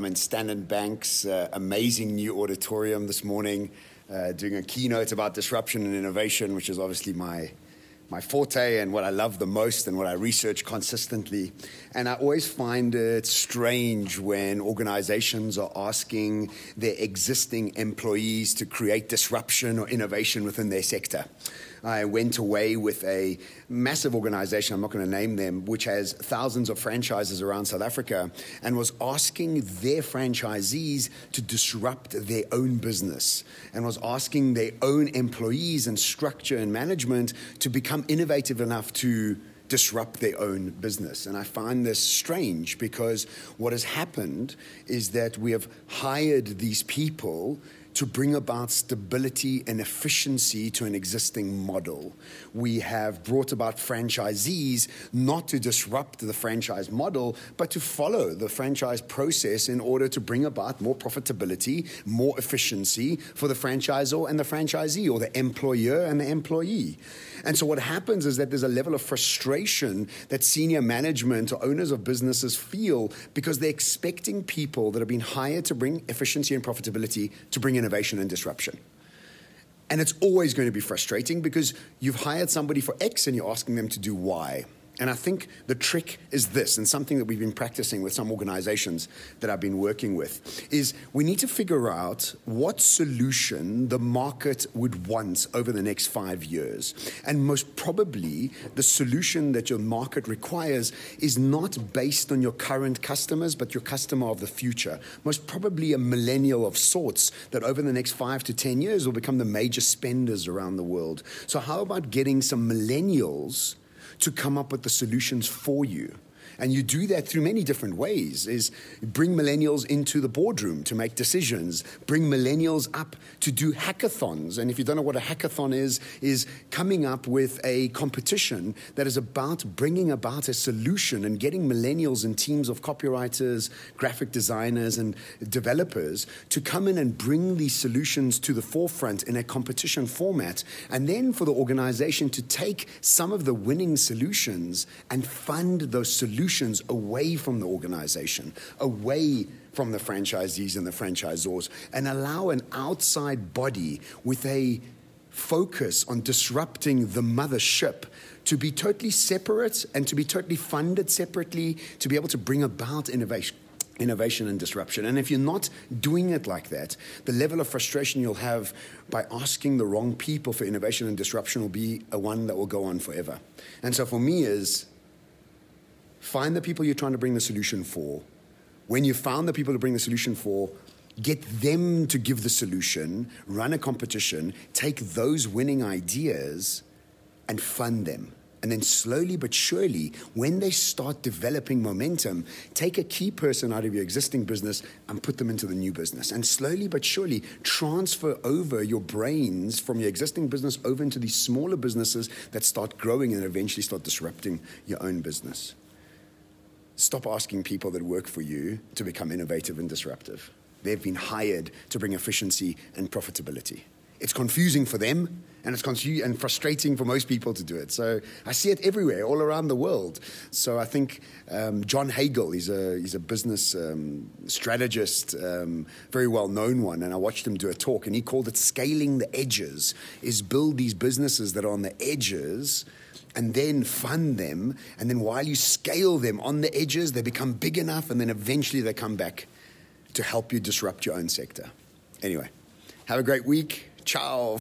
I'm in Standard Bank's uh, amazing new auditorium this morning, uh, doing a keynote about disruption and innovation, which is obviously my my forte and what I love the most and what I research consistently. And I always find it strange when organizations are asking their existing employees to create disruption or innovation within their sector. I went away with a massive organization, I'm not going to name them, which has thousands of franchises around South Africa, and was asking their franchisees to disrupt their own business and was asking their own employees and structure and management to become innovative enough to disrupt their own business. And I find this strange because what has happened is that we have hired these people to bring about stability and efficiency to an existing model. We have brought about franchisees not to disrupt the franchise model, but to follow the franchise process in order to bring about more profitability, more efficiency for the franchisor and the franchisee, or the employer and the employee. And so what happens is that there's a level of frustration that senior management or owners of businesses feel because they're expecting people that have been hired to bring efficiency and profitability to bring innovation and disruption. And it's always going to be frustrating because you've hired somebody for X and you're asking them to do Y. And I think the trick is this, and something that we've been practicing with some organizations that I've been working with, is we need to figure out what solution the market would want over the next five years. And most probably, the solution that your market requires is not based on your current customers, but your customer of the future. Most probably a millennial of sorts that over the next five to 10 years will become the major spenders around the world. So, how about getting some millennials? To come up with the solutions for you. And you do that through many different ways is bring millennials into the boardroom to make decisions, bring millennials up to do hackathons. And if you don't know what a hackathon is, is coming up with a competition that is about bringing about a solution and getting millennials and teams of copywriters, graphic designers and developers to come in and bring these solutions to the forefront in a competition format and then for the organization to take some of the winning solutions and fund those solutions solutions away from the organization, away from the franchisees and the franchisors, and allow an outside body with a focus on disrupting the mothership to be totally separate and to be totally funded separately to be able to bring about innovation innovation and disruption. And if you're not doing it like that, the level of frustration you'll have by asking the wrong people for innovation and disruption will be a one that will go on forever. And so for me is Find the people you're trying to bring the solution for. When you found the people to bring the solution for, get them to give the solution, run a competition, take those winning ideas and fund them. And then slowly but surely, when they start developing momentum, take a key person out of your existing business and put them into the new business. And slowly but surely, transfer over your brains from your existing business over into these smaller businesses that start growing and eventually start disrupting your own business. Stop asking people that work for you to become innovative and disruptive. They've been hired to bring efficiency and profitability. It's confusing for them, and it's confu- and frustrating for most people to do it. So I see it everywhere, all around the world. So I think um, John Hagel, he's a, he's a business um, strategist, um, very well known one, and I watched him do a talk, and he called it scaling the edges, is build these businesses that are on the edges – and then fund them. And then while you scale them on the edges, they become big enough, and then eventually they come back to help you disrupt your own sector. Anyway, have a great week. Ciao.